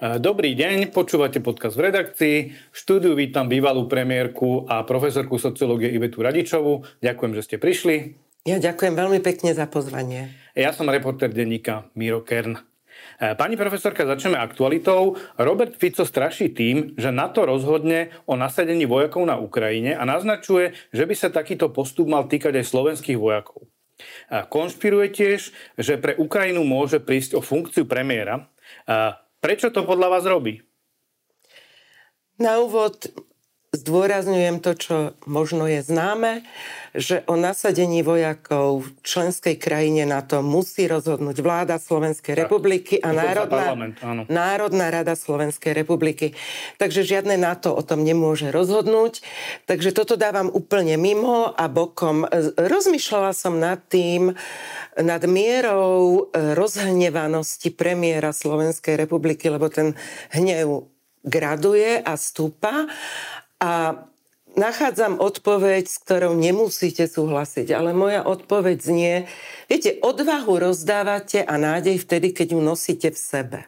Dobrý deň, počúvate podcast v redakcii. V štúdiu vítam bývalú premiérku a profesorku sociológie Ivetu Radičovu. Ďakujem, že ste prišli. Ja ďakujem veľmi pekne za pozvanie. Ja som reporter denníka Miro Kern. Pani profesorka, začneme aktualitou. Robert Fico straší tým, že NATO rozhodne o nasadení vojakov na Ukrajine a naznačuje, že by sa takýto postup mal týkať aj slovenských vojakov. Konšpiruje tiež, že pre Ukrajinu môže prísť o funkciu premiéra. Prečo to podľa vás robí? Na úvod zdôrazňujem to, čo možno je známe, že o nasadení vojakov v členskej krajine na to musí rozhodnúť vláda Slovenskej republiky a Národná, Národná rada Slovenskej republiky. Takže žiadne NATO o tom nemôže rozhodnúť. Takže toto dávam úplne mimo a bokom. Rozmýšľala som nad tým, nad mierou rozhnevanosti premiéra Slovenskej republiky, lebo ten hnev graduje a stúpa a nachádzam odpoveď, s ktorou nemusíte súhlasiť, ale moja odpoveď znie, viete, odvahu rozdávate a nádej vtedy, keď ju nosíte v sebe.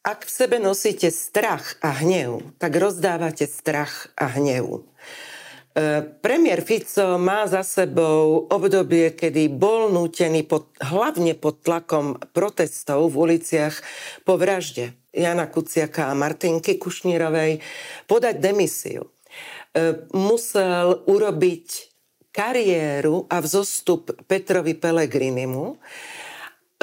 Ak v sebe nosíte strach a hnev, tak rozdávate strach a hnev. E, premiér Fico má za sebou obdobie, kedy bol nútený pod, hlavne pod tlakom protestov v uliciach po vražde Jana Kuciaka a Martinky Kušnírovej podať demisiu. E, musel urobiť kariéru a vzostup Petrovi Pelegrinimu, e,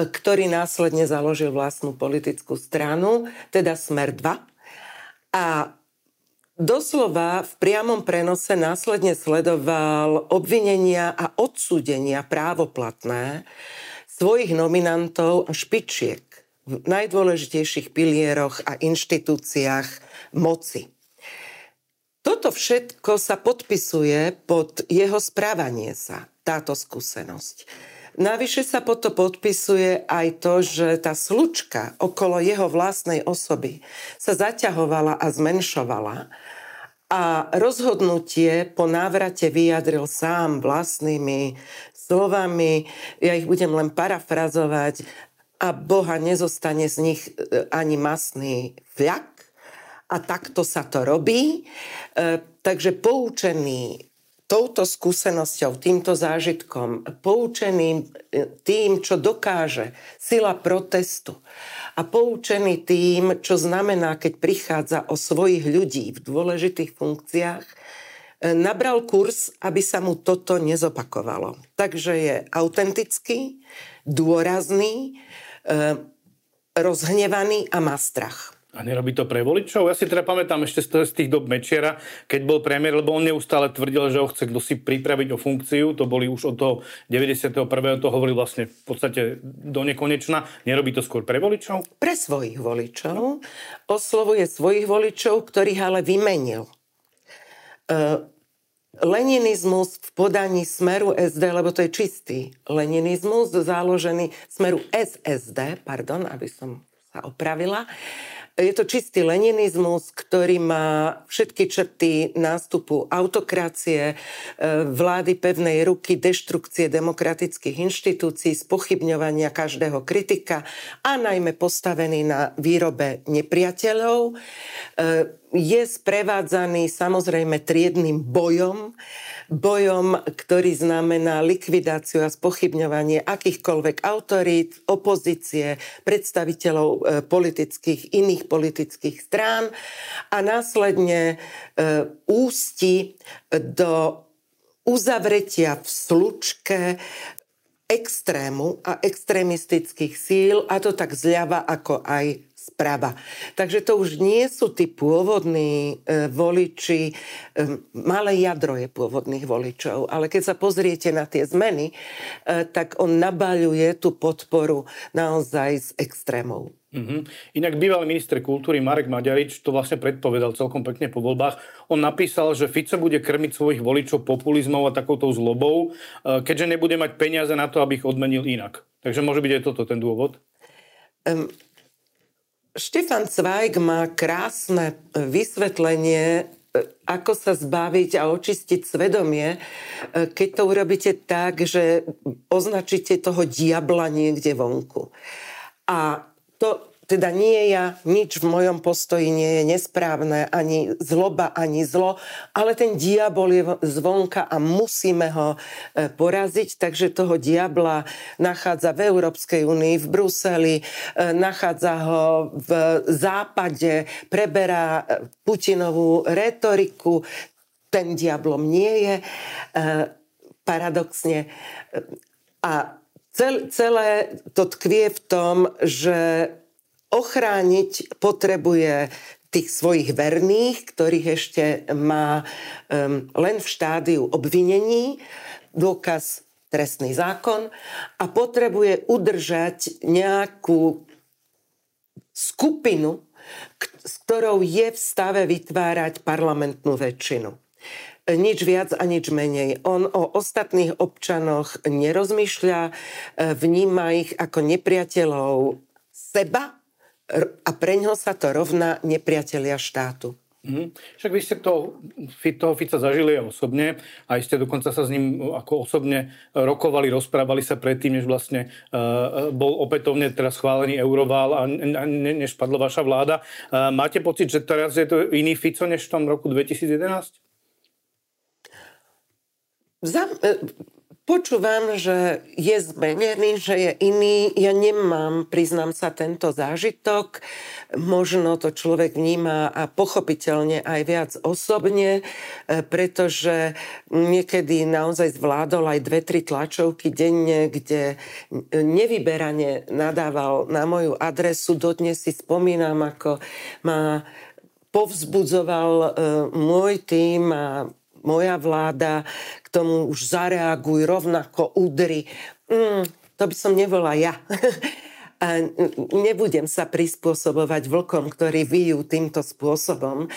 ktorý následne založil vlastnú politickú stranu, teda Smer 2. A doslova v priamom prenose následne sledoval obvinenia a odsúdenia právoplatné svojich nominantov a špičiek v najdôležitejších pilieroch a inštitúciách moci. Toto všetko sa podpisuje pod jeho správanie sa, táto skúsenosť. Navyše sa potom podpisuje aj to, že tá slučka okolo jeho vlastnej osoby sa zaťahovala a zmenšovala a rozhodnutie po návrate vyjadril sám vlastnými slovami, ja ich budem len parafrazovať, a Boha nezostane z nich e, ani masný vľak a takto sa to robí. E, takže poučený touto skúsenosťou, týmto zážitkom, poučený e, tým, čo dokáže sila protestu a poučený tým, čo znamená, keď prichádza o svojich ľudí v dôležitých funkciách, nabral kurz, aby sa mu toto nezopakovalo. Takže je autentický, dôrazný, E, rozhnevaný a má strach. A nerobí to pre voličov? Ja si teda pamätám ešte z tých dob Mečiera, keď bol premiér, lebo on neustále tvrdil, že ho chce kto si pripraviť o funkciu. To boli už od toho 91. to hovoril vlastne v podstate do nekonečna. Nerobí to skôr pre voličov? Pre svojich voličov. Oslovuje svojich voličov, ktorých ale vymenil. Uh, leninizmus v podaní smeru SD, lebo to je čistý leninizmus, založený smeru SSD, pardon, aby som sa opravila, je to čistý leninizmus, ktorý má všetky črty nástupu autokracie, e, vlády pevnej ruky, deštrukcie demokratických inštitúcií, spochybňovania každého kritika a najmä postavený na výrobe nepriateľov. Je sprevádzaný samozrejme triedným bojom, bojom, ktorý znamená likvidáciu a spochybňovanie akýchkoľvek autorít, opozície, predstaviteľov e, politických, iných politických strán a následne e, ústi do uzavretia v slučke extrému a extrémistických síl, a to tak zľava ako aj sprava. Takže to už nie sú tí pôvodní e, voliči, e, malé jadro je pôvodných voličov, ale keď sa pozriete na tie zmeny, e, tak on nabaľuje tú podporu naozaj z extrémov. Mm-hmm. Inak bývalý minister kultúry Marek Maďarič to vlastne predpovedal celkom pekne po voľbách. On napísal, že Fico bude krmiť svojich voličov populizmov a takouto zlobou, e, keďže nebude mať peniaze na to, aby ich odmenil inak. Takže môže byť aj toto ten dôvod? Um, Štefan Zweig má krásne e, vysvetlenie, e, ako sa zbaviť a očistiť svedomie, e, keď to urobíte tak, že označíte toho diabla niekde vonku. A to, teda nie ja, nič v mojom postoji nie je nesprávne, ani zloba, ani zlo, ale ten diabol je zvonka a musíme ho e, poraziť, takže toho diabla nachádza v Európskej únii, v Bruseli, e, nachádza ho v západe, preberá e, Putinovú retoriku, ten diablom nie je, paradoxne. A celé to tkvie v tom, že ochrániť potrebuje tých svojich verných, ktorých ešte má um, len v štádiu obvinení, dôkaz trestný zákon a potrebuje udržať nejakú skupinu, s ktorou je v stave vytvárať parlamentnú väčšinu. Nič viac a nič menej. On o ostatných občanoch nerozmýšľa, e, vníma ich ako nepriateľov seba a pre ňo sa to rovná nepriatelia štátu. Mm. Však vy ste to, toho Fica zažili aj osobne, aj ste dokonca sa s ním ako osobne rokovali, rozprávali sa predtým, než vlastne uh, bol opätovne teraz schválený euroval a, a ne, než padla vaša vláda. Uh, máte pocit, že teraz je to iný Fico než v tom roku 2011? Za, Počúvam, že je zmenený, že je iný. Ja nemám, priznám sa, tento zážitok. Možno to človek vníma a pochopiteľne aj viac osobne, e, pretože niekedy naozaj zvládol aj dve, tri tlačovky denne, kde nevyberane nadával na moju adresu. Dodnes si spomínam, ako ma povzbudzoval e, môj tým a moja vláda, k tomu už zareaguj, rovnako udry. Mm, to by som nebola ja. A nebudem sa prispôsobovať vlkom, ktorí vyjú týmto spôsobom,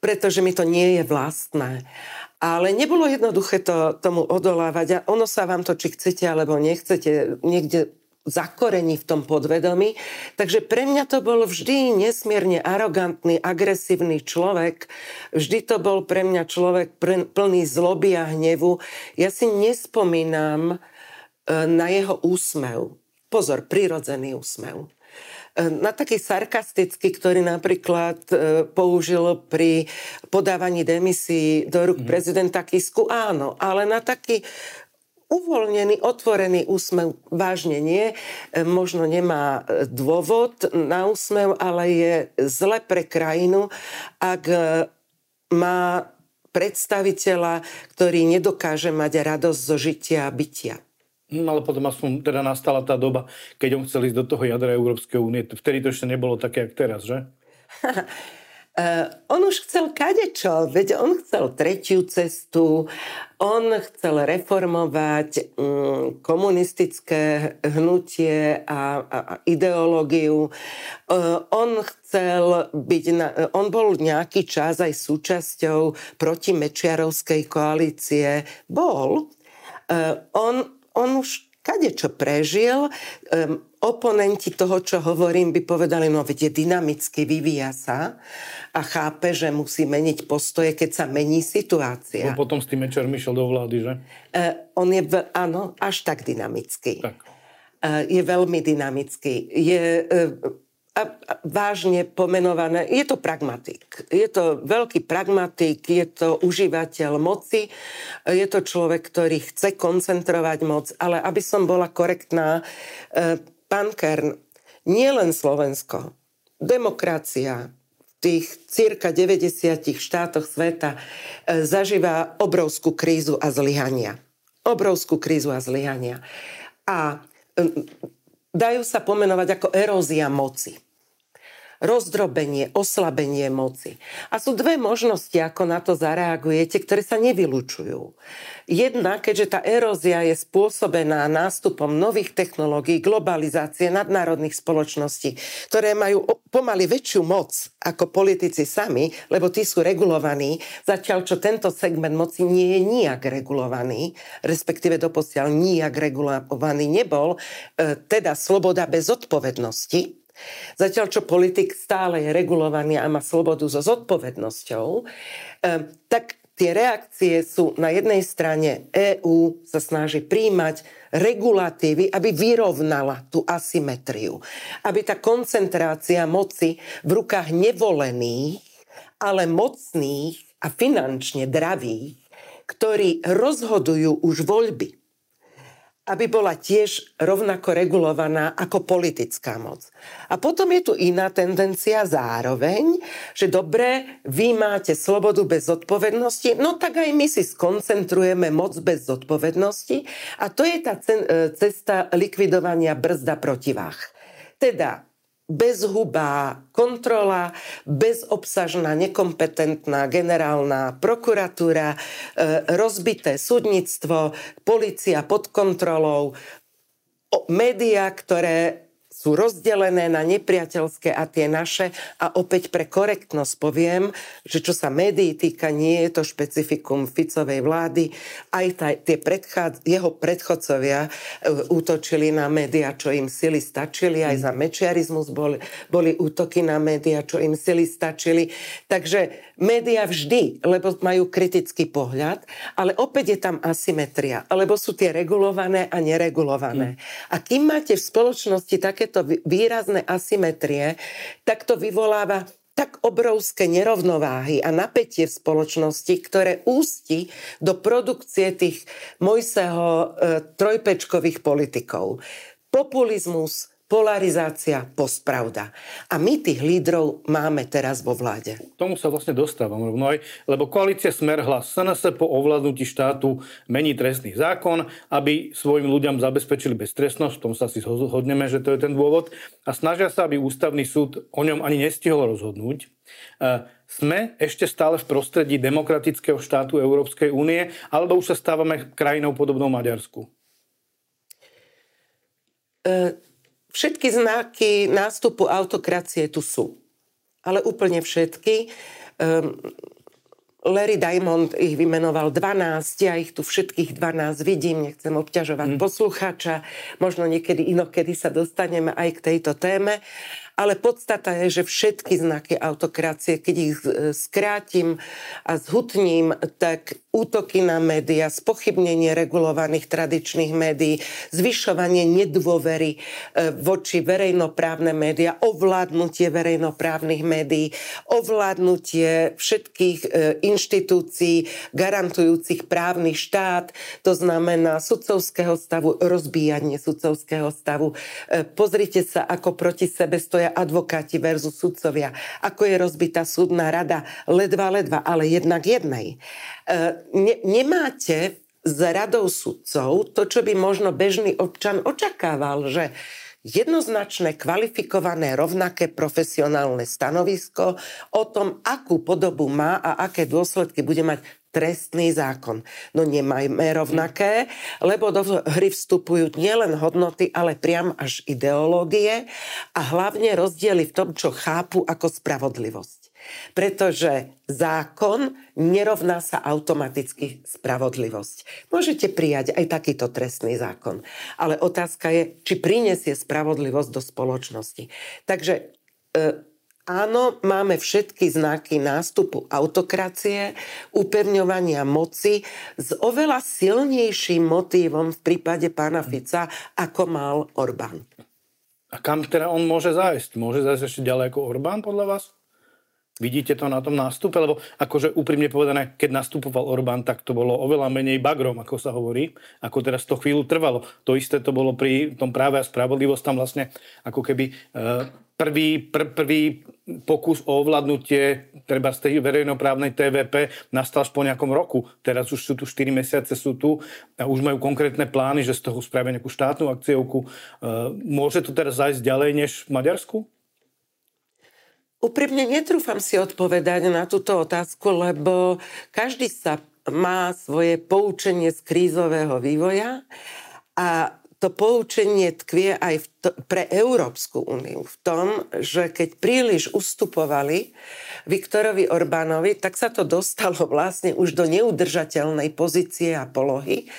pretože mi to nie je vlastné. Ale nebolo jednoduché to, tomu odolávať a ono sa vám to, či chcete alebo nechcete, niekde zakorení v tom podvedomí. Takže pre mňa to bol vždy nesmierne arogantný, agresívny človek. Vždy to bol pre mňa človek plný zloby a hnevu. Ja si nespomínam e, na jeho úsmev. Pozor, prirodzený úsmev e, na taký sarkastický, ktorý napríklad e, použil pri podávaní demisí do rúk mm. prezidenta Kisku, áno, ale na taký uvoľnený, otvorený úsmev vážne nie. E, možno nemá e, dôvod na úsmev, ale je zle pre krajinu, ak e, má predstaviteľa, ktorý nedokáže mať radosť zo žitia a bytia. No, ale potom aspoň teda nastala tá doba, keď on chcel ísť do toho jadra Európskej únie. Vtedy to ešte nebolo také, jak teraz, že? Uh, on už chcel kadečo, veď on chcel tretiu cestu, on chcel reformovať um, komunistické hnutie a, a, a ideológiu. Uh, on chcel byť, na, on bol nejaký čas aj súčasťou protimečiarovskej koalície. Bol. Uh, on, on už kadečo prežil. Um, oponenti toho, čo hovorím, by povedali, no veď je dynamicky, vyvíja sa a chápe, že musí meniť postoje, keď sa mení situácia. No potom s tým Mečer išiel do vlády, že? Uh, on je, v, áno, až tak dynamický. Tak. Uh, je veľmi dynamický. Je uh, a, a vážne pomenované, je to pragmatik. Je to veľký pragmatik, je to užívateľ moci, je to človek, ktorý chce koncentrovať moc, ale aby som bola korektná, pán Kern, nie len Slovensko, demokracia v tých cirka 90 štátoch sveta e, zažíva obrovskú krízu a zlyhania. Obrovskú krízu a zlyhania. A dajú sa pomenovať ako erózia moci rozdrobenie, oslabenie moci. A sú dve možnosti, ako na to zareagujete, ktoré sa nevylučujú. Jedna, keďže tá erózia je spôsobená nástupom nových technológií, globalizácie nadnárodných spoločností, ktoré majú pomaly väčšiu moc ako politici sami, lebo tí sú regulovaní, zatiaľ čo tento segment moci nie je nijak regulovaný, respektíve doposiaľ nijak regulovaný nebol, e, teda sloboda bez odpovednosti, Zatiaľ, čo politik stále je regulovaný a má slobodu so zodpovednosťou, eh, tak tie reakcie sú na jednej strane EÚ sa snaží príjmať regulatívy, aby vyrovnala tú asymetriu. Aby tá koncentrácia moci v rukách nevolených, ale mocných a finančne dravých, ktorí rozhodujú už voľby aby bola tiež rovnako regulovaná ako politická moc. A potom je tu iná tendencia zároveň, že dobre, vy máte slobodu bez zodpovednosti, no tak aj my si skoncentrujeme moc bez zodpovednosti a to je tá e, cesta likvidovania brzda protivách. Teda bezhubá kontrola, bezobsažná, nekompetentná generálna prokuratúra, e, rozbité súdnictvo, policia pod kontrolou, médiá, ktoré sú rozdelené na nepriateľské a tie naše. A opäť pre korektnosť poviem, že čo sa médií týka, nie je to špecifikum Ficovej vlády. Aj taj, tie predchádz, jeho predchodcovia e, útočili na médiá, čo im sily stačili. Aj za mečiarizmus boli, boli útoky na médiá, čo im sily stačili. Takže médiá vždy, lebo majú kritický pohľad, ale opäť je tam asymetria, lebo sú tie regulované a neregulované. Mm. A kým máte v spoločnosti takéto takéto výrazné asymetrie, tak to vyvoláva tak obrovské nerovnováhy a napätie v spoločnosti, ktoré ústi do produkcie tých Mojseho e, trojpečkových politikov. Populizmus, polarizácia, postpravda. A my tých lídrov máme teraz vo vláde. Tomu sa vlastne dostávam rovno aj, lebo koalícia Smer hlas SNS po ovládnutí štátu mení trestný zákon, aby svojim ľuďom zabezpečili beztrestnosť, v tom sa si zhodneme, že to je ten dôvod, a snažia sa, aby ústavný súd o ňom ani nestihol rozhodnúť. E, sme ešte stále v prostredí demokratického štátu Európskej únie, alebo už sa stávame krajinou podobnou Maďarsku? E- Všetky znaky nástupu autokracie tu sú. Ale úplne všetky. Um, Larry Diamond ich vymenoval 12, ja ich tu všetkých 12 vidím, nechcem obťažovať mm. poslucháča, možno niekedy inokedy sa dostaneme aj k tejto téme, ale podstata je, že všetky znaky autokracie, keď ich e, skrátim a zhutním, tak útoky na médiá, spochybnenie regulovaných tradičných médií, zvyšovanie nedôvery e, voči verejnoprávne médiá, ovládnutie verejnoprávnych médií, ovládnutie všetkých e, inštitúcií garantujúcich právny štát, to znamená sudcovského stavu, rozbíjanie sudcovského stavu. Pozrite sa, ako proti sebe stoja stoja advokáti versus sudcovia, ako je rozbitá súdna rada, ledva, ledva, ale jednak jednej. E, ne, nemáte s radou sudcov to, čo by možno bežný občan očakával, že jednoznačné, kvalifikované, rovnaké profesionálne stanovisko o tom, akú podobu má a aké dôsledky bude mať trestný zákon. No nemajme rovnaké, lebo do hry vstupujú nielen hodnoty, ale priam až ideológie a hlavne rozdiely v tom, čo chápu ako spravodlivosť. Pretože zákon nerovná sa automaticky spravodlivosť. Môžete prijať aj takýto trestný zákon. Ale otázka je, či prinesie spravodlivosť do spoločnosti. Takže e, Áno, máme všetky znaky nástupu autokracie, upevňovania moci s oveľa silnejším motívom v prípade pána Fica, ako mal Orbán. A kam teda on môže zájsť? Môže zájsť ešte ďalej ako Orbán podľa vás? Vidíte to na tom nástupe? Lebo akože úprimne povedané, keď nastupoval Orbán, tak to bolo oveľa menej bagrom, ako sa hovorí, ako teraz to chvíľu trvalo. To isté to bolo pri tom práve a spravodlivosť, tam vlastne ako keby e, prvý, pr, prvý pokus o ovládnutie treba z tej verejnoprávnej TVP nastal až po nejakom roku. Teraz už sú tu 4 mesiace, sú tu a už majú konkrétne plány, že z toho spravia nejakú štátnu akciovku. E, môže to teraz zajsť ďalej než v Maďarsku? Úprimne netrúfam si odpovedať na túto otázku, lebo každý sa má svoje poučenie z krízového vývoja a to poučenie tkvie aj v to, pre Európsku úniu v tom, že keď príliš ustupovali Viktorovi Orbánovi, tak sa to dostalo vlastne už do neudržateľnej pozície a polohy,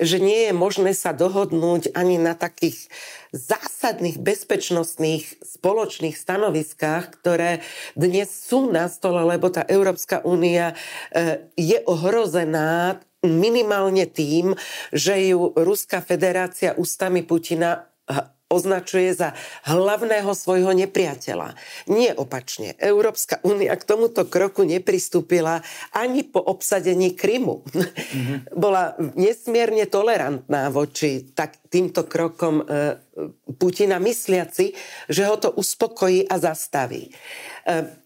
že nie je možné sa dohodnúť ani na takých zásadných bezpečnostných spoločných stanoviskách, ktoré dnes sú na stole, lebo tá Európska únia e, je ohrozená minimálne tým, že ju Ruská federácia ústami Putina označuje za hlavného svojho nepriateľa. Nie opačne. Európska únia k tomuto kroku nepristúpila ani po obsadení Krymu. Mm-hmm. Bola nesmierne tolerantná voči tak, týmto krokom e, Putina, mysliaci, že ho to uspokojí a zastaví. E,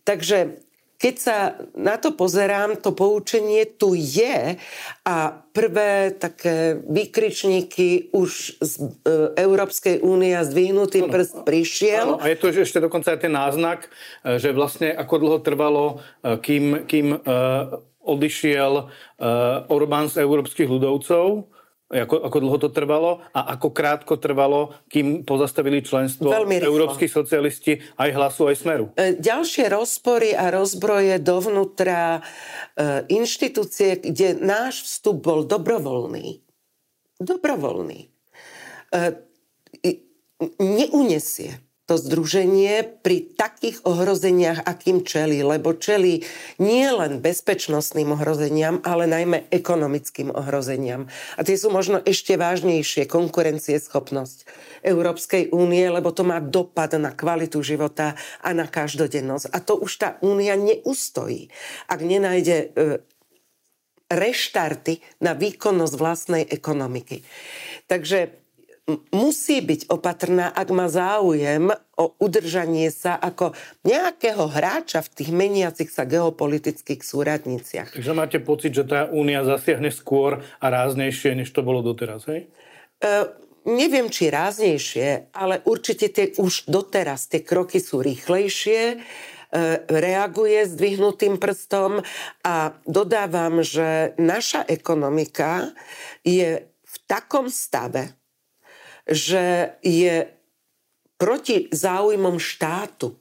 takže keď sa na to pozerám, to poučenie tu je a prvé také výkričníky už z e, Európskej únie a zdvihnutý ano. prst prišiel. Ano. A je to ešte dokonca aj ten náznak, e, že vlastne ako dlho trvalo, e, kým, kým odišiel Orbán z európskych ľudovcov, ako, ako dlho to trvalo a ako krátko trvalo, kým pozastavili členstvo európsky socialisti aj hlasu, aj smeru. E, ďalšie rozpory a rozbroje dovnútra e, inštitúcie, kde náš vstup bol dobrovoľný. Dobrovoľný. E, neunesie to združenie pri takých ohrozeniach, akým čeli, lebo čeli nie len bezpečnostným ohrozeniam, ale najmä ekonomickým ohrozeniam. A tie sú možno ešte vážnejšie, konkurencieschopnosť Európskej únie, lebo to má dopad na kvalitu života a na každodennosť. A to už tá únia neustojí, ak nenájde e, reštarty na výkonnosť vlastnej ekonomiky. Takže musí byť opatrná, ak má záujem o udržanie sa ako nejakého hráča v tých meniacich sa geopolitických súradniciach. Takže máte pocit, že tá únia zasiahne skôr a ráznejšie, než to bolo doteraz, hej? Uh, neviem, či ráznejšie, ale určite tie, už doteraz tie kroky sú rýchlejšie, e, reaguje s dvihnutým prstom a dodávam, že naša ekonomika je v takom stave, že je proti záujmom štátu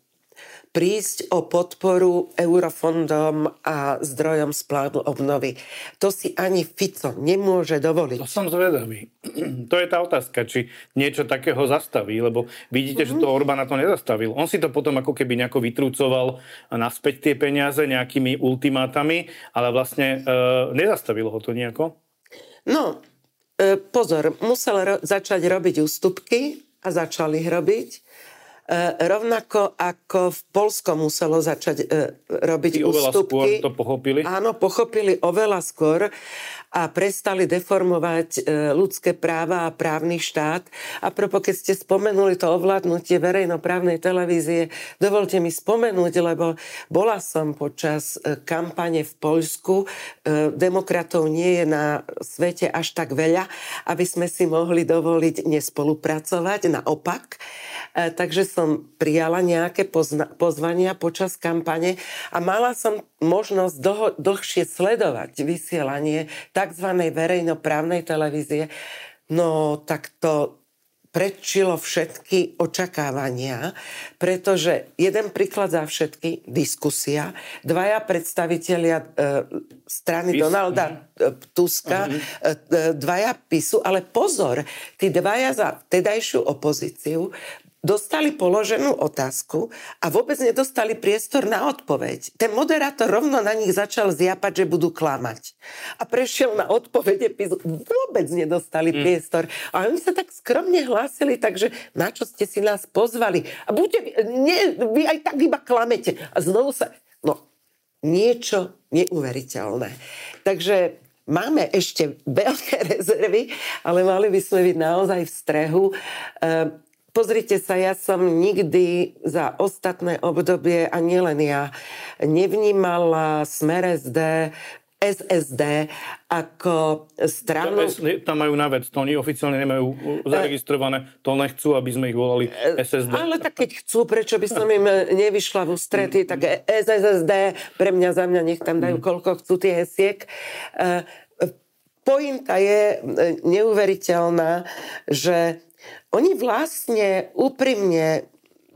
prísť o podporu eurofondom a zdrojom splánu obnovy. To si ani Fico nemôže dovoliť. To som zvedavý. To je tá otázka, či niečo takého zastaví, lebo vidíte, mm-hmm. že to mhm. Orbán na to nezastavil. On si to potom ako keby nejako vytrúcoval naspäť tie peniaze nejakými ultimátami, ale vlastne e, nezastavilo ho to nejako? No, pozor, musel ro- začať robiť ústupky a začali ich robiť. E, rovnako ako v Polsko muselo začať e, robiť Tí ústupky. to pochopili? Áno, pochopili oveľa skôr a prestali deformovať e, ľudské práva a právny štát. A propo, keď ste spomenuli to ovládnutie verejnoprávnej televízie, dovolte mi spomenúť, lebo bola som počas kampane v Poľsku. Demokratov nie je na svete až tak veľa, aby sme si mohli dovoliť nespolupracovať. Naopak, takže som prijala nejaké pozna- pozvania počas kampane a mala som možnosť dlho- dlhšie sledovať vysielanie tzv. verejnoprávnej televízie, no tak to predčilo všetky očakávania, pretože jeden príklad za všetky, diskusia, dvaja predstavitelia e, strany Pis. Donalda uh-huh. Tuska, uh-huh. dvaja pisu, ale pozor, tí dvaja za tedajšiu opozíciu dostali položenú otázku a vôbec nedostali priestor na odpoveď. Ten moderátor rovno na nich začal zjapať, že budú klamať. A prešiel na odpovede, vôbec nedostali mm. priestor. A oni sa tak skromne hlásili, takže na čo ste si nás pozvali? A buďte, nie, vy aj tak iba klamete. A znovu sa... No, niečo neuveriteľné. Takže máme ešte veľké rezervy, ale mali by sme byť naozaj v strehu. Ehm, Pozrite sa, ja som nikdy za ostatné obdobie, a nielen ja, nevnímala Smer SD, SSD ako stranu... Tam majú na vec, to oni oficiálne nemajú zaregistrované, to nechcú, aby sme ich volali SSD. Ale tak keď chcú, prečo by som im nevyšla v ústrety, tak SSD, pre mňa, za mňa, nech tam dajú mm. koľko chcú tie hesiek. pointa je neuveriteľná, že oni vlastne úprimne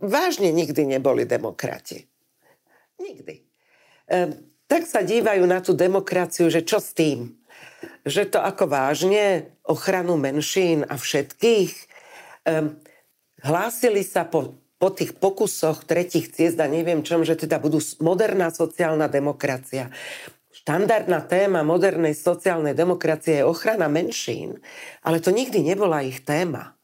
vážne nikdy neboli demokrati. Nikdy. Ehm, tak sa dívajú na tú demokraciu, že čo s tým? Že to ako vážne ochranu menšín a všetkých. Ehm, hlásili sa po, po tých pokusoch tretich ciest a neviem čom, že teda budú moderná sociálna demokracia. Štandardná téma modernej sociálnej demokracie je ochrana menšín, ale to nikdy nebola ich téma.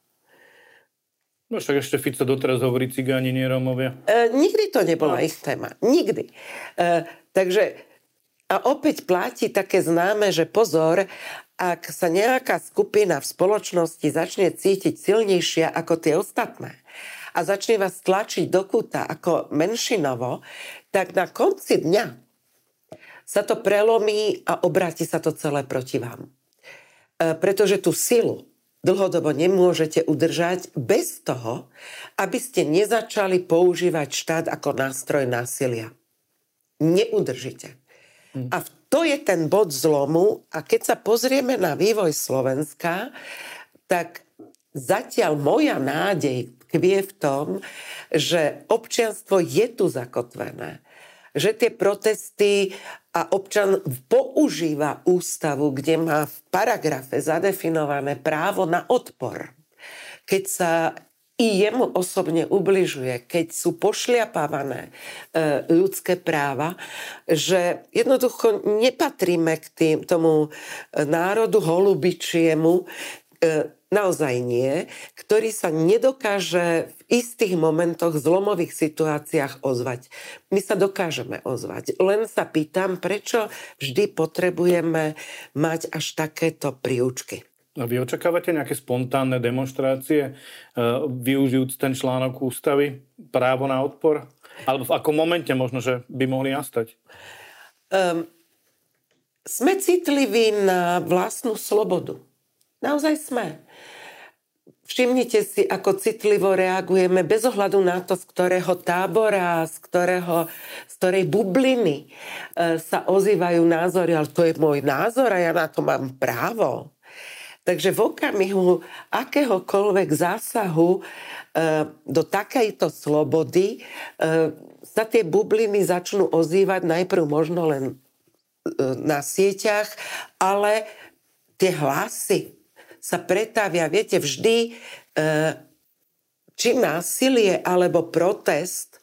No však ešte Fico doteraz hovorí cigáni, nie Rómovia. E, nikdy to nebola no. ich téma. Nikdy. E, takže a opäť platí také známe, že pozor, ak sa nejaká skupina v spoločnosti začne cítiť silnejšia ako tie ostatné a začne vás tlačiť do kúta ako menšinovo, tak na konci dňa sa to prelomí a obráti sa to celé proti vám. E, pretože tú silu, dlhodobo nemôžete udržať bez toho, aby ste nezačali používať štát ako nástroj násilia. Neudržite. Hm. A to je ten bod zlomu a keď sa pozrieme na vývoj Slovenska, tak zatiaľ moja nádej tkvie v tom, že občianstvo je tu zakotvené že tie protesty a občan používa ústavu, kde má v paragrafe zadefinované právo na odpor. Keď sa i jemu osobne ubližuje, keď sú pošliapávané e, ľudské práva, že jednoducho nepatríme k tým, tomu národu holubičiemu, e, naozaj nie, ktorý sa nedokáže v istých momentoch, zlomových situáciách ozvať. My sa dokážeme ozvať. Len sa pýtam, prečo vždy potrebujeme mať až takéto príučky. A vy očakávate nejaké spontánne demonstrácie, uh, využijúc ten článok ústavy, právo na odpor? Alebo v akom momente možno, že by mohli nastať? Um, sme citliví na vlastnú slobodu. Naozaj sme. Všimnite si, ako citlivo reagujeme bez ohľadu na to, z ktorého tábora, z, ktorého, z ktorej bubliny e, sa ozývajú názory, ale to je môj názor a ja na to mám právo. Takže v okamihu akéhokoľvek zásahu e, do takejto slobody e, sa tie bubliny začnú ozývať najprv možno len e, na sieťach, ale tie hlasy sa pretavia, viete, vždy, e, či násilie alebo protest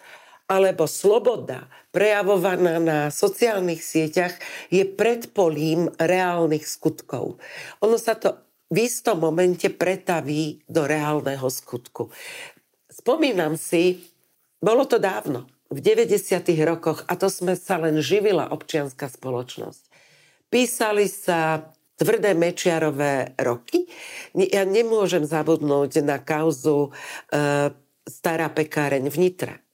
alebo sloboda prejavovaná na sociálnych sieťach je predpolím reálnych skutkov. Ono sa to v istom momente pretaví do reálneho skutku. Spomínam si, bolo to dávno, v 90. rokoch, a to sme sa len živila občianská spoločnosť. Písali sa tvrdé Mečiarové roky. Ja nemôžem zabudnúť na kauzu e, Stará pekáreň v Nitre.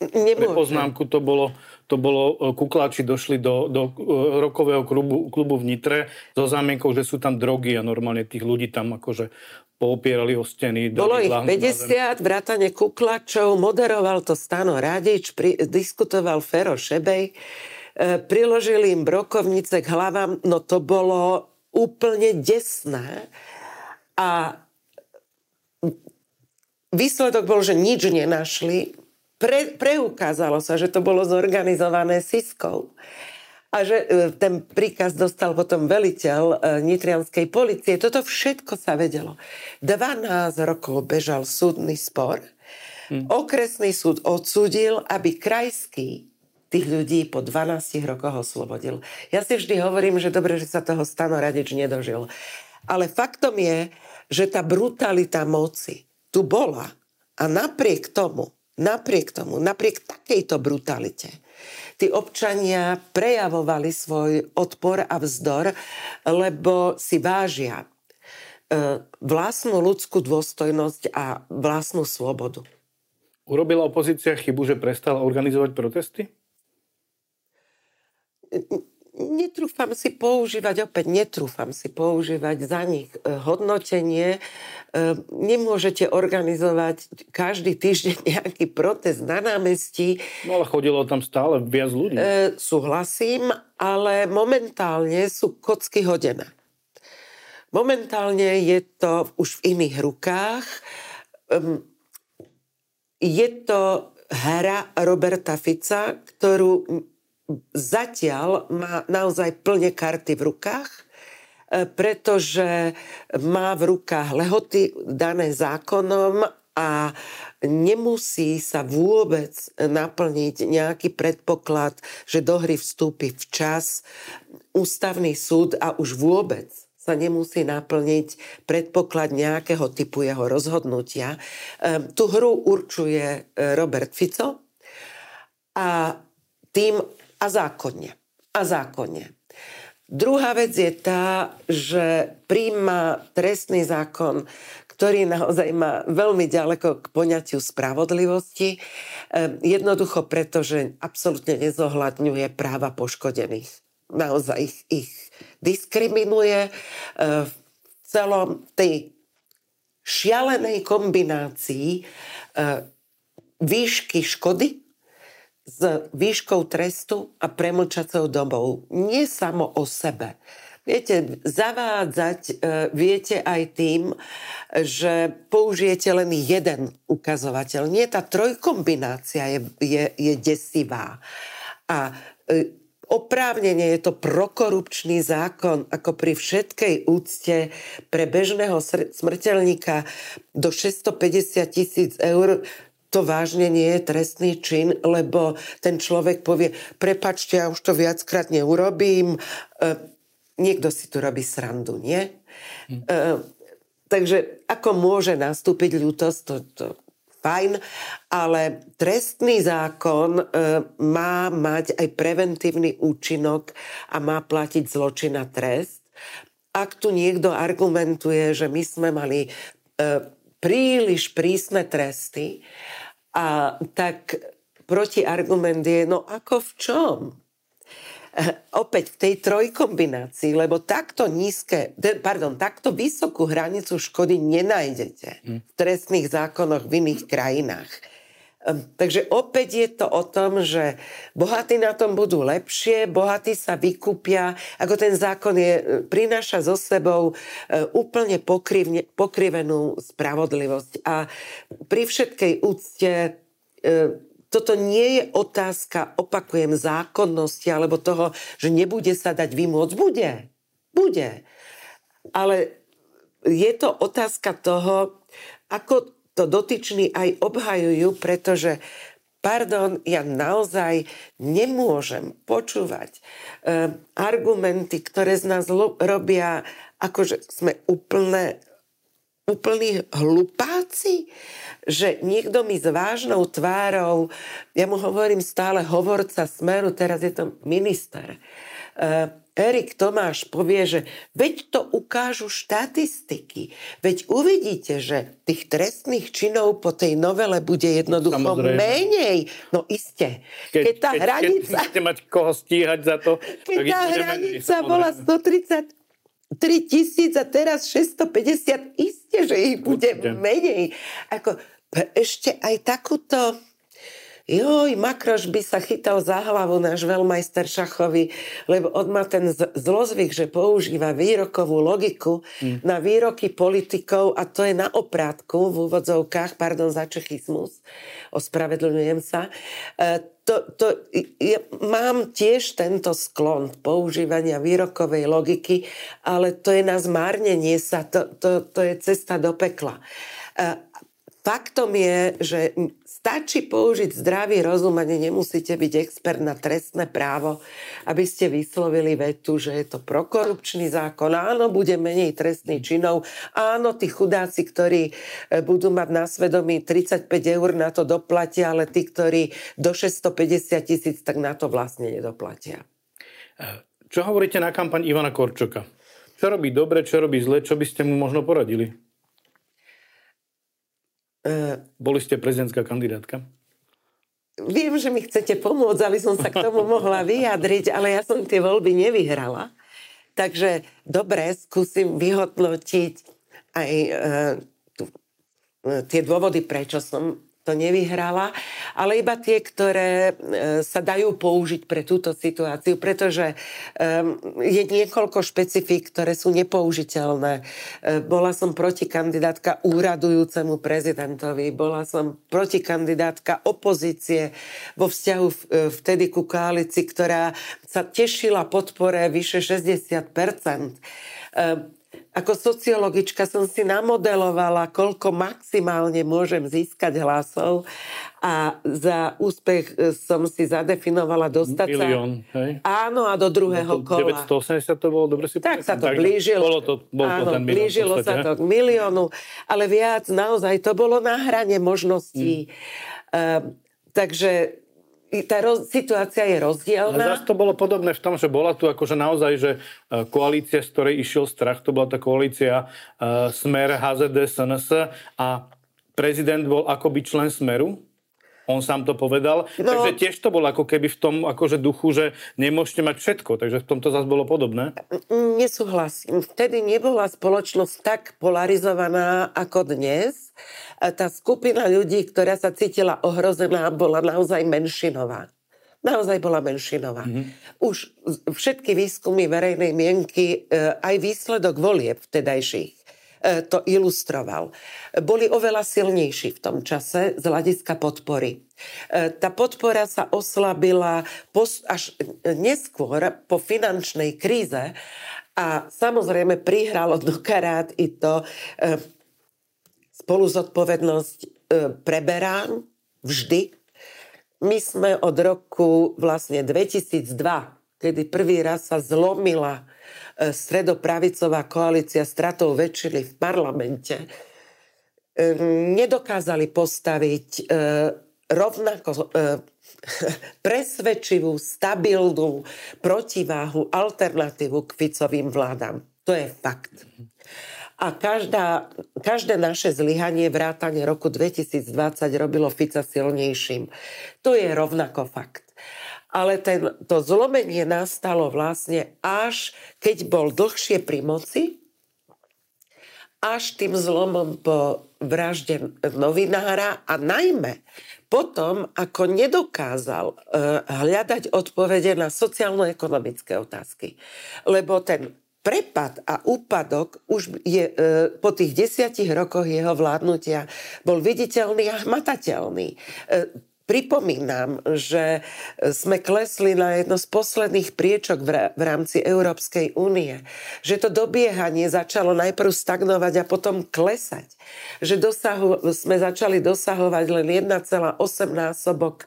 Nemôžem. Pre poznámku to bolo, to bolo, e, kukláči došli do, do e, rokového klubu, klubu v Nitre so zámienkou, že sú tam drogy a normálne tých ľudí tam akože poopierali o steny. Bolo ich 50, vrátane kuklačov, moderoval to Stano Radič, pri, diskutoval Fero Šebej, e, priložili im brokovnice k hlavám, no to bolo úplne desné a výsledok bol, že nič nenašli. Pre, preukázalo sa, že to bolo zorganizované Siskou a že e, ten príkaz dostal potom veliteľ e, nitrianskej policie. Toto všetko sa vedelo. 12 rokov bežal súdny spor. Hmm. Okresný súd odsúdil, aby krajský tých ľudí po 12 rokoch oslobodil. Ja si vždy hovorím, že dobre, že sa toho Stano Radič nedožil. Ale faktom je, že tá brutalita moci tu bola. A napriek tomu, napriek tomu, napriek takejto brutalite, tí občania prejavovali svoj odpor a vzdor, lebo si vážia e, vlastnú ľudskú dôstojnosť a vlastnú slobodu. Urobila opozícia chybu, že prestala organizovať protesty? Netrúfam si používať, opäť netrúfam si používať za nich e, hodnotenie. E, nemôžete organizovať každý týždeň nejaký protest na námestí. No ale chodilo tam stále viac ľudí. E, súhlasím, ale momentálne sú kocky hodené. Momentálne je to už v iných rukách. Je to hra Roberta Fica, ktorú zatiaľ má naozaj plne karty v rukách, e, pretože má v rukách lehoty dané zákonom a nemusí sa vôbec naplniť nejaký predpoklad, že do hry vstúpi včas ústavný súd a už vôbec sa nemusí naplniť predpoklad nejakého typu jeho rozhodnutia. Ehm, tú hru určuje e, Robert Fico a tým a zákonne. A zákonne. Druhá vec je tá, že príjma trestný zákon, ktorý naozaj má veľmi ďaleko k poňatiu spravodlivosti, ehm, jednoducho preto, že absolútne nezohľadňuje práva poškodených. Naozaj ich, ich diskriminuje e, v celom tej šialenej kombinácii e, výšky škody s výškou trestu a premlčacou dobou. Nie samo o sebe. Viete, zavádzať e, viete aj tým, že použijete len jeden ukazovateľ. Nie, tá trojkombinácia je, je, je desivá. A oprávnenie je to prokorupčný zákon, ako pri všetkej úcte pre bežného smrteľníka do 650 tisíc eur to vážne nie je trestný čin, lebo ten človek povie, prepačte, ja už to viackrát neurobím. E, niekto si tu robí srandu, nie? E, takže ako môže nastúpiť ľútosť, to, to fajn, ale trestný zákon e, má mať aj preventívny účinok a má platiť zločin a trest. Ak tu niekto argumentuje, že my sme mali e, príliš prísne tresty, a tak protiargument je, no ako v čom? opäť v tej trojkombinácii, lebo takto nízke, pardon, takto vysokú hranicu škody nenájdete v trestných zákonoch v iných krajinách. Takže opäť je to o tom, že bohatí na tom budú lepšie, bohatí sa vykúpia, ako ten zákon je, e, prináša so sebou e, úplne pokrivne, pokrivenú spravodlivosť. A pri všetkej úcte e, toto nie je otázka, opakujem, zákonnosti alebo toho, že nebude sa dať vymôcť. Bude. Bude. Ale je to otázka toho, ako to dotyční aj obhajujú, pretože pardon, ja naozaj nemôžem počúvať e, argumenty, ktoré z nás lo- robia, akože sme úplne, úplní hlupáci? Že niekto mi s vážnou tvárou, ja mu hovorím stále hovorca Smeru, teraz je to minister, Erik Tomáš povie, že veď to ukážu štatistiky. Veď uvidíte, že tých trestných činov po tej novele bude jednoducho Samozrejme. menej. No iste. Keď, keď tá keď, hranica... Keď mať koho stíhať za to... Keď tá hranica menej, bola 130 3 tisíc a teraz 650, isté, že ich bude Určite. menej. Ako, ešte aj takúto joj, Makroš by sa chytal za hlavu náš veľmajster šachovi, lebo on má ten zlozvyk, že používa výrokovú logiku mm. na výroky politikov a to je na oprátku v úvodzovkách, pardon za čechizmus, ospravedlňujem sa. E, to, to, ja mám tiež tento sklon používania výrokovej logiky, ale to je na zmárnenie sa, to, to, to je cesta do pekla. E, faktom je, že stačí použiť zdravý rozum a nemusíte byť expert na trestné právo, aby ste vyslovili vetu, že je to prokorupčný zákon. Áno, bude menej trestných činov. Áno, tí chudáci, ktorí e, budú mať na svedomí 35 eur na to doplatia, ale tí, ktorí do 650 tisíc, tak na to vlastne nedoplatia. E, čo hovoríte na kampaň Ivana Korčoka? Čo robí dobre, čo robí zle, čo by ste mu možno poradili? Uh, Boli ste prezidentská kandidátka? Viem, že mi chcete pomôcť, aby som sa k tomu mohla vyjadriť, ale ja som tie voľby nevyhrala. Takže dobre, skúsim vyhodnotiť aj uh, tu, uh, tie dôvody, prečo som to nevyhrala, ale iba tie, ktoré e, sa dajú použiť pre túto situáciu, pretože je niekoľko špecifík, ktoré sú nepoužiteľné. E, bola som protikandidátka úradujúcemu prezidentovi, bola som protikandidátka opozície vo vzťahu e, vtedy ku koalícii, ktorá sa tešila podpore vyše 60 ako sociologička som si namodelovala, koľko maximálne môžem získať hlasov a za úspech e, som si zadefinovala dostať Milión, sa... Hej? Áno, a do druhého kola. 980 to bolo, dobre si Tak sa to blížilo. Bolo to, bol áno, to ten milión blížilo sa to k miliónu, ale viac naozaj to bolo na hrane možností. Hmm. Uh, takže tá roz, situácia je rozdielna. Ale zase to bolo podobné v tom, že bola tu akože naozaj, že e, koalícia, z ktorej išiel strach, to bola tá koalícia uh, Smer, HZD, SNS a prezident bol akoby člen Smeru. On sám to povedal. No, takže tiež to bolo ako keby v tom akože duchu, že nemôžete mať všetko. Takže v tomto zase bolo podobné. Nesúhlasím. Vtedy nebola spoločnosť tak polarizovaná ako dnes tá skupina ľudí, ktorá sa cítila ohrozená, bola naozaj menšinová. Naozaj bola menšinová. Mm-hmm. Už všetky výskumy verejnej mienky, e, aj výsledok volieb vtedajších, to ilustroval. Boli oveľa silnejší v tom čase z hľadiska podpory. E, tá podpora sa oslabila až neskôr po finančnej kríze a samozrejme prihralo do karát i to, spolu zodpovednosť e, preberám vždy. My sme od roku vlastne 2002, kedy prvý raz sa zlomila e, stredopravicová koalícia stratou väčšiny v parlamente, e, nedokázali postaviť e, rovnako e, presvedčivú, stabilnú protiváhu, alternatívu k Ficovým vládam. To je fakt. A každá, každé naše zlyhanie vrátane roku 2020 robilo Fica silnejším. To je rovnako fakt. Ale ten, to zlomenie nastalo vlastne až keď bol dlhšie pri moci, až tým zlomom po vražde novinára a najmä potom, ako nedokázal uh, hľadať odpovede na sociálno-ekonomické otázky. Lebo ten prepad a úpadok už je e, po tých desiatich rokoch jeho vládnutia bol viditeľný a hmatateľný. E, pripomínam, že sme klesli na jedno z posledných priečok v rámci Európskej únie. Že to dobiehanie začalo najprv stagnovať a potom klesať. Že dosahu, sme začali dosahovať len 1,8 násobok e,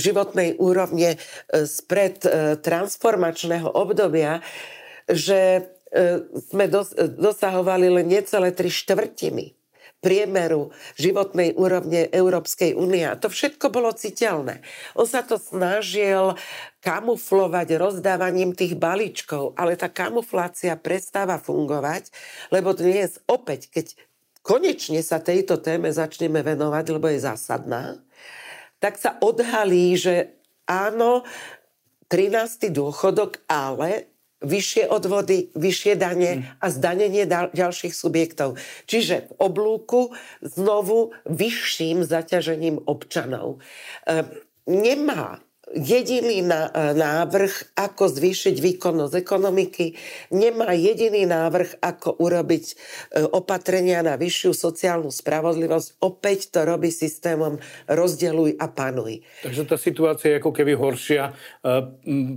životnej úrovne e, spred e, transformačného obdobia že e, sme dos- dosahovali len necelé tri štvrtiny priemeru životnej úrovne Európskej únie. A to všetko bolo citeľné. On sa to snažil kamuflovať rozdávaním tých balíčkov, ale tá kamuflácia prestáva fungovať, lebo dnes opäť, keď konečne sa tejto téme začneme venovať, lebo je zásadná, tak sa odhalí, že áno, 13. dôchodok, ale vyššie odvody, vyššie dane a zdanenie ďalších subjektov. Čiže v oblúku znovu vyšším zaťažením občanov. E, nemá jediný návrh, ako zvýšiť výkonnosť ekonomiky, nemá jediný návrh, ako urobiť e, opatrenia na vyššiu sociálnu spravodlivosť. Opäť to robí systémom rozdeluj a panuj. Takže tá situácia je ako keby horšia e,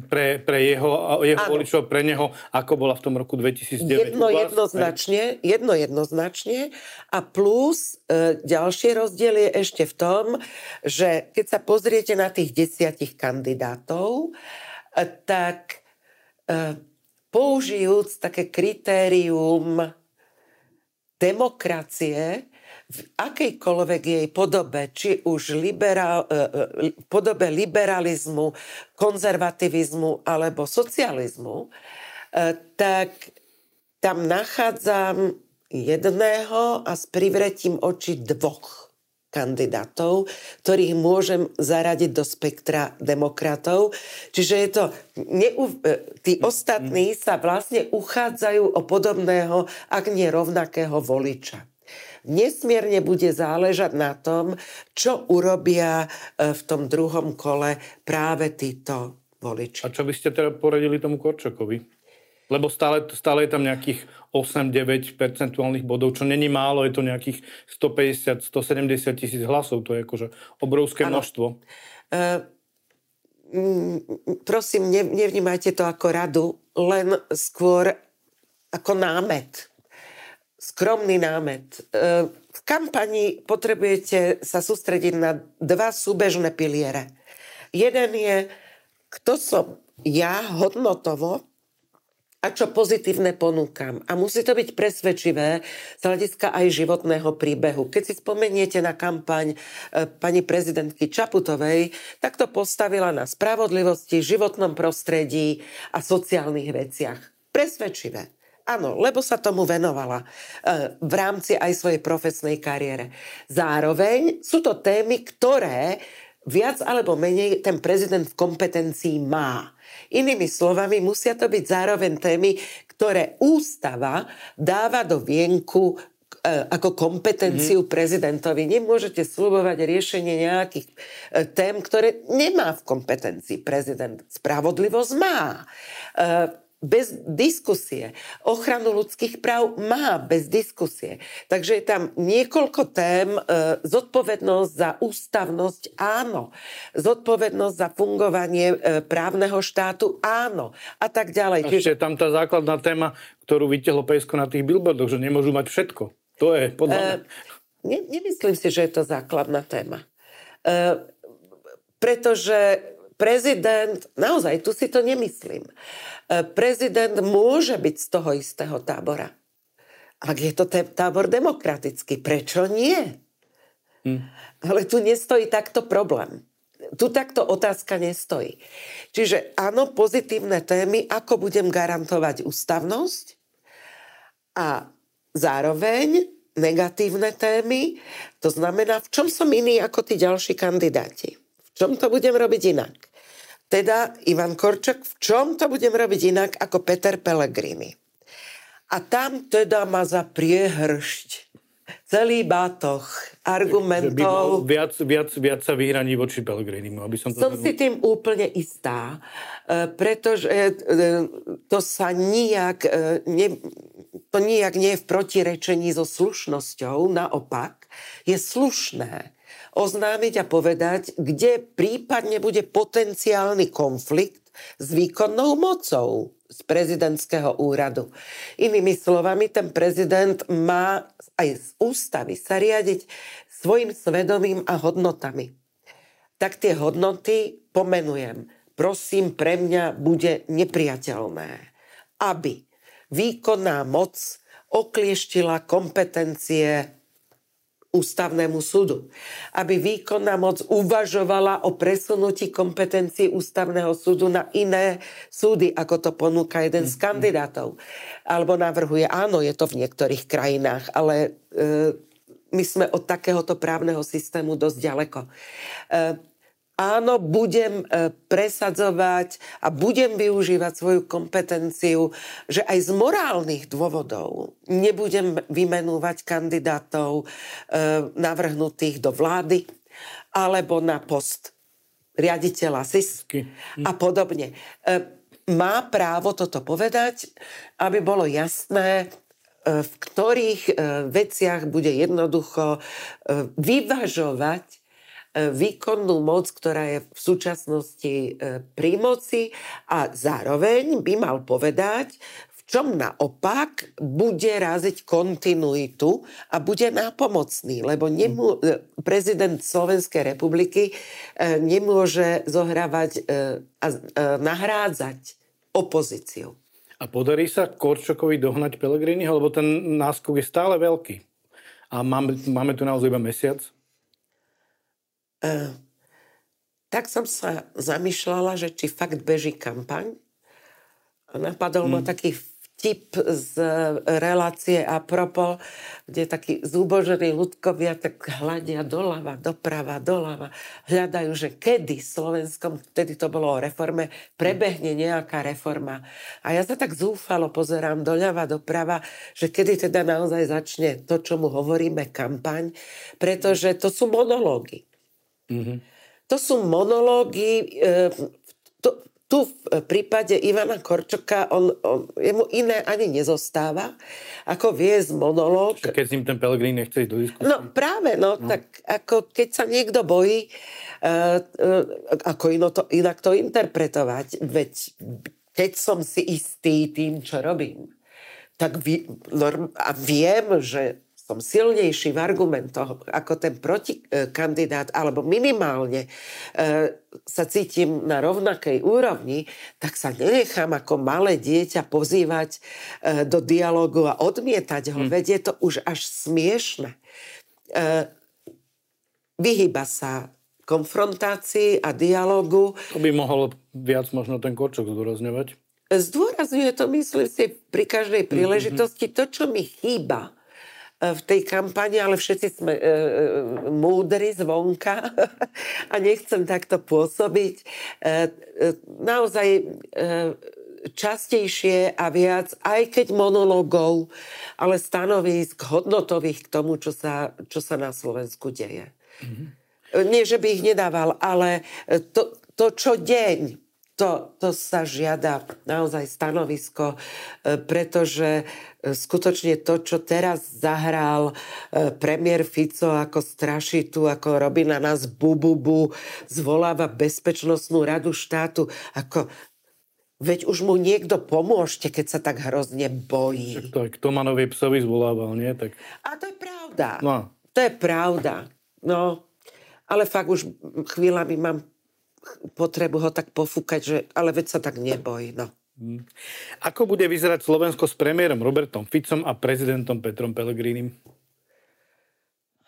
pre, pre jeho, jeho voličov, pre neho, ako bola v tom roku 2009. Jedno jednoznačne, jedno jednoznačne a plus e, ďalší rozdiel je ešte v tom, že keď sa pozriete na tých desiatich kandidátov, eh, tak eh, použijúc také kritérium demokracie v akejkoľvek jej podobe, či už liberál, podobe liberalizmu, konzervativizmu alebo socializmu, tak tam nachádzam jedného a s privretím oči dvoch kandidátov, ktorých môžem zaradiť do spektra demokratov. Čiže je to, neú, e, tí ostatní sa vlastne uchádzajú o podobného, ak nie rovnakého voliča. Nesmierne bude záležať na tom, čo urobia e, v tom druhom kole práve títo voliči. A čo by ste teda poradili tomu Korčokovi? Lebo stále, stále je tam nejakých 8-9 percentuálnych bodov, čo není málo, je to nejakých 150-170 tisíc hlasov, to je akože obrovské ano. množstvo. Uh, prosím, ne, nevnímajte to ako radu, len skôr ako námet. Skromný námet. Uh, v kampani potrebujete sa sústrediť na dva súbežné piliere. Jeden je, kto som ja hodnotovo, a čo pozitívne ponúkam. A musí to byť presvedčivé z hľadiska aj životného príbehu. Keď si spomeniete na kampaň e, pani prezidentky Čaputovej, tak to postavila na spravodlivosti, životnom prostredí a sociálnych veciach. Presvedčivé. Áno, lebo sa tomu venovala e, v rámci aj svojej profesnej kariére. Zároveň sú to témy, ktoré viac alebo menej ten prezident v kompetencii má. Inými slovami, musia to byť zároveň témy, ktoré ústava dáva do vienku e, ako kompetenciu mm-hmm. prezidentovi. Nemôžete slubovať riešenie nejakých e, tém, ktoré nemá v kompetencii prezident. Spravodlivosť má. E, bez diskusie. Ochranu ľudských práv má bez diskusie. Takže je tam niekoľko tém. E, zodpovednosť za ústavnosť áno. Zodpovednosť za fungovanie e, právneho štátu áno. A tak ďalej. Ešte je tam tá základná téma, ktorú vytiahlo Pesko na tých billboardoch, že nemôžu mať všetko. To je podľa mňa. Ne, nemyslím si, že je to základná téma. E, pretože prezident, naozaj, tu si to nemyslím, e, prezident môže byť z toho istého tábora. Ak je to tábor demokratický, prečo nie? Hm. Ale tu nestojí takto problém. Tu takto otázka nestojí. Čiže áno, pozitívne témy, ako budem garantovať ústavnosť a zároveň negatívne témy, to znamená, v čom som iný ako tí ďalší kandidáti čom to budem robiť inak? Teda Ivan Korčok, v čom to budem robiť inak ako Peter Pellegrini? A tam teda ma za priehršť celý bátoch argumentov. By viac, viac, viac sa vyhraní voči Pellegrinimu. Aby som to som si tým úplne istá, e, pretože e, to sa nijak, e, nie, to nijak nie je v protirečení so slušnosťou, naopak je slušné oznámiť a povedať, kde prípadne bude potenciálny konflikt s výkonnou mocou z prezidentského úradu. Inými slovami, ten prezident má aj z ústavy sa riadiť svojim svedomím a hodnotami. Tak tie hodnoty pomenujem. Prosím, pre mňa bude nepriateľné, aby výkonná moc oklieštila kompetencie ústavnému súdu. Aby výkonná moc uvažovala o presunutí kompetencií ústavného súdu na iné súdy, ako to ponúka jeden z kandidátov. Alebo navrhuje, áno, je to v niektorých krajinách, ale e, my sme od takéhoto právneho systému dosť ďaleko. E, áno, budem e, presadzovať a budem využívať svoju kompetenciu, že aj z morálnych dôvodov nebudem vymenúvať kandidátov e, navrhnutých do vlády alebo na post riaditeľa SISky a podobne. E, má právo toto povedať, aby bolo jasné, v ktorých veciach bude jednoducho vyvažovať výkonnú moc, ktorá je v súčasnosti e, pri moci a zároveň by mal povedať, v čom naopak bude raziť kontinuitu a bude nápomocný, lebo nemô- e, prezident Slovenskej republiky nemôže zohrávať a nahrádzať opozíciu. A podarí sa Korčokovi dohnať Pelegrini, lebo ten náskok je stále veľký. A máme, máme tu naozaj iba mesiac? E, tak som sa zamýšľala, že či fakt beží kampaň. A napadol hmm. ma taký vtip z relácie Apropo, kde takí zúbožení ľudkovia tak hľadia doľava, doprava, doľava. Hľadajú, že kedy Slovenskom, vtedy to bolo o reforme, prebehne nejaká reforma. A ja sa tak zúfalo pozerám doľava, doprava, že kedy teda naozaj začne to, čo mu hovoríme, kampaň, pretože to sú monológy. Mm-hmm. To sú monológy, e, tu v prípade Ivana Korčoka on, on, jemu iné ani nezostáva, ako viesť monológ. Keď s ním ten Pelegrín nechce ísť do diskusie. No práve, no, no. tak ako keď sa niekto bojí, uh, uh, ako ino to, inak to interpretovať, veď keď som si istý tým, čo robím, tak vy, norm, a viem, že som silnejší v argumentoch ako ten protikandidát, alebo minimálne e, sa cítim na rovnakej úrovni, tak sa nenechám ako malé dieťa pozývať e, do dialogu a odmietať ho. Hmm. Veď je to už až smiešne. E, vyhyba sa konfrontácii a dialogu. To by mohol viac možno ten Korčok zdôrazňovať. Zdôrazňuje to, myslím si, pri každej mhm, mhm. príležitosti. To, čo mi chýba, v tej kampani, ale všetci sme e, e, múdri zvonka a nechcem takto pôsobiť. E, e, naozaj e, častejšie a viac, aj keď monologov, ale stanovisk hodnotových k tomu, čo sa, čo sa na Slovensku deje. Mm-hmm. Nie, že by ich nedával, ale to, to čo deň to, to sa žiada naozaj stanovisko, e, pretože e, skutočne to, čo teraz zahral e, premiér Fico ako strašitu, ako robí na nás bububu, zvoláva bezpečnostnú radu štátu, ako Veď už mu niekto pomôžte, keď sa tak hrozne bojí. Tak Tomanovi psovi zvolával, nie? Tak... A to je pravda. No. To je pravda. No, ale fakt už chvíľami mám potrebu ho tak pofúkať, že ale veď sa tak neboj. No. Hmm. Ako bude vyzerať Slovensko s premiérom Robertom Ficom a prezidentom Petrom Pellegrinim?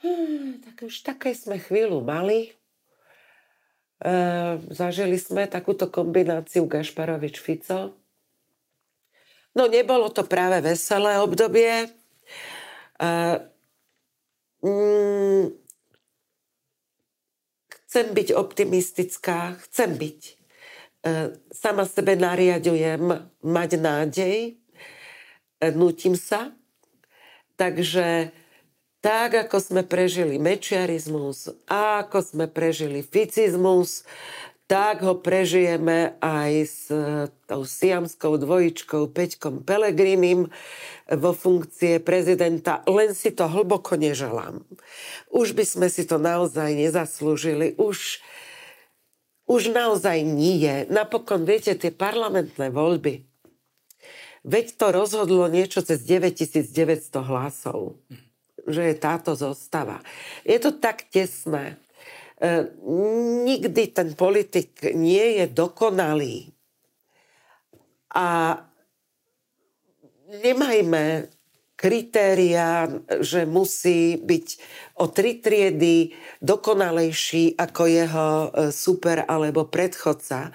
Hmm, tak už také sme chvíľu mali. E, zažili sme takúto kombináciu Gašparovič-Fico. No nebolo to práve veselé obdobie. E, mm, Chcem byť optimistická, chcem byť. E, sama sebe nariadujem mať nádej, e, nutím sa. Takže tak, ako sme prežili mečiarizmus, ako sme prežili ficizmus, tak ho prežijeme aj s e, tou siamskou dvojičkou Peťkom Pelegrinim vo funkcie prezidenta, len si to hlboko neželám. Už by sme si to naozaj nezaslúžili, už, už naozaj nie. Napokon, viete, tie parlamentné voľby, veď to rozhodlo niečo cez 9900 hlasov, že je táto zostava. Je to tak tesné nikdy ten politik nie je dokonalý. A nemajme kritéria, že musí byť o tri triedy dokonalejší ako jeho e, super alebo predchodca.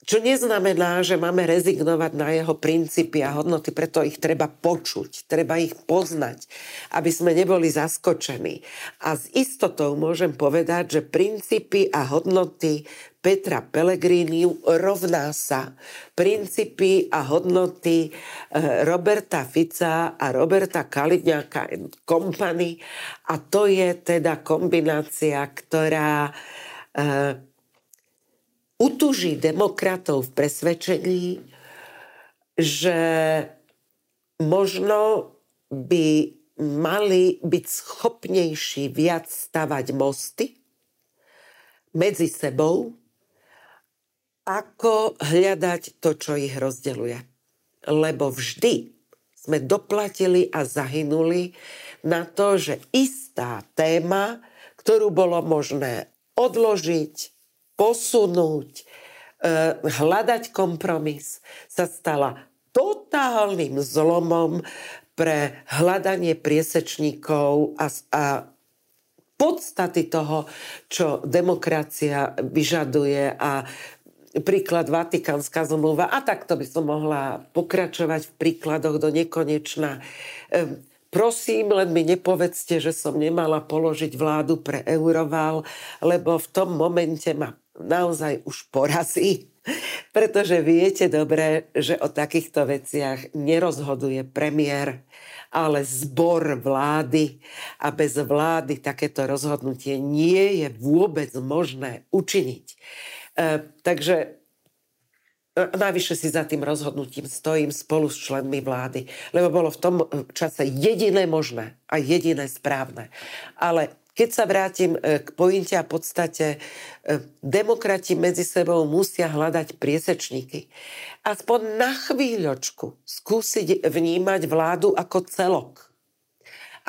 Čo neznamená, že máme rezignovať na jeho princípy a hodnoty, preto ich treba počuť, treba ich poznať, aby sme neboli zaskočení. A s istotou môžem povedať, že princípy a hodnoty Petra Pellegrini rovná sa princípy a hodnoty eh, Roberta Fica a Roberta Kaliňáka Company a to je teda kombinácia, ktorá eh, utuží demokratov v presvedčení, že možno by mali byť schopnejší viac stavať mosty medzi sebou, ako hľadať to, čo ich rozdeluje. Lebo vždy sme doplatili a zahynuli na to, že istá téma, ktorú bolo možné odložiť, posunúť, eh, hľadať kompromis, sa stala totálnym zlomom pre hľadanie priesečníkov a, a podstaty toho, čo demokracia vyžaduje a príklad Vatikánska zmluva a takto by som mohla pokračovať v príkladoch do nekonečna. Ehm, prosím, len mi nepovedzte, že som nemala položiť vládu pre Euroval, lebo v tom momente ma naozaj už porazí. Pretože viete dobre, že o takýchto veciach nerozhoduje premiér, ale zbor vlády a bez vlády takéto rozhodnutie nie je vôbec možné učiniť. E, takže e, Najvyššie si za tým rozhodnutím stojím spolu s členmi vlády, lebo bolo v tom čase jediné možné a jediné správne. Ale keď sa vrátim e, k pointe a podstate, e, demokrati medzi sebou musia hľadať priesečníky. Aspoň na chvíľočku skúsiť vnímať vládu ako celok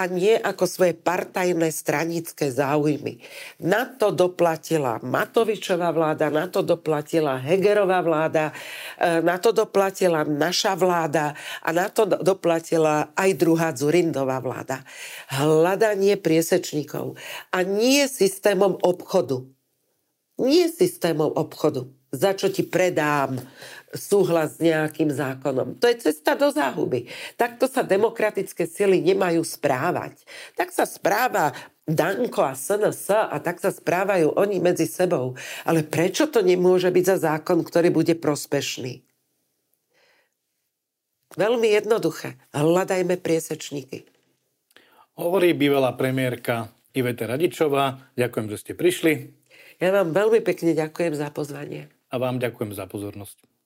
a nie ako svoje partajné stranické záujmy. Na to doplatila Matovičová vláda, na to doplatila Hegerová vláda, e, na to doplatila naša vláda a na to doplatila aj druhá Zurindová vláda. Hľadanie priesečníkov a nie systémom obchodu. Nie systémom obchodu za čo ti predám súhlas s nejakým zákonom. To je cesta do záhuby. Takto sa demokratické sily nemajú správať. Tak sa správa Danko a SNS a tak sa správajú oni medzi sebou. Ale prečo to nemôže byť za zákon, ktorý bude prospešný? Veľmi jednoduché. Hľadajme priesečníky. Hovorí bývalá premiérka Iveta Radičová. Ďakujem, že ste prišli. Ja vám veľmi pekne ďakujem za pozvanie a vám ďakujem za pozornosť.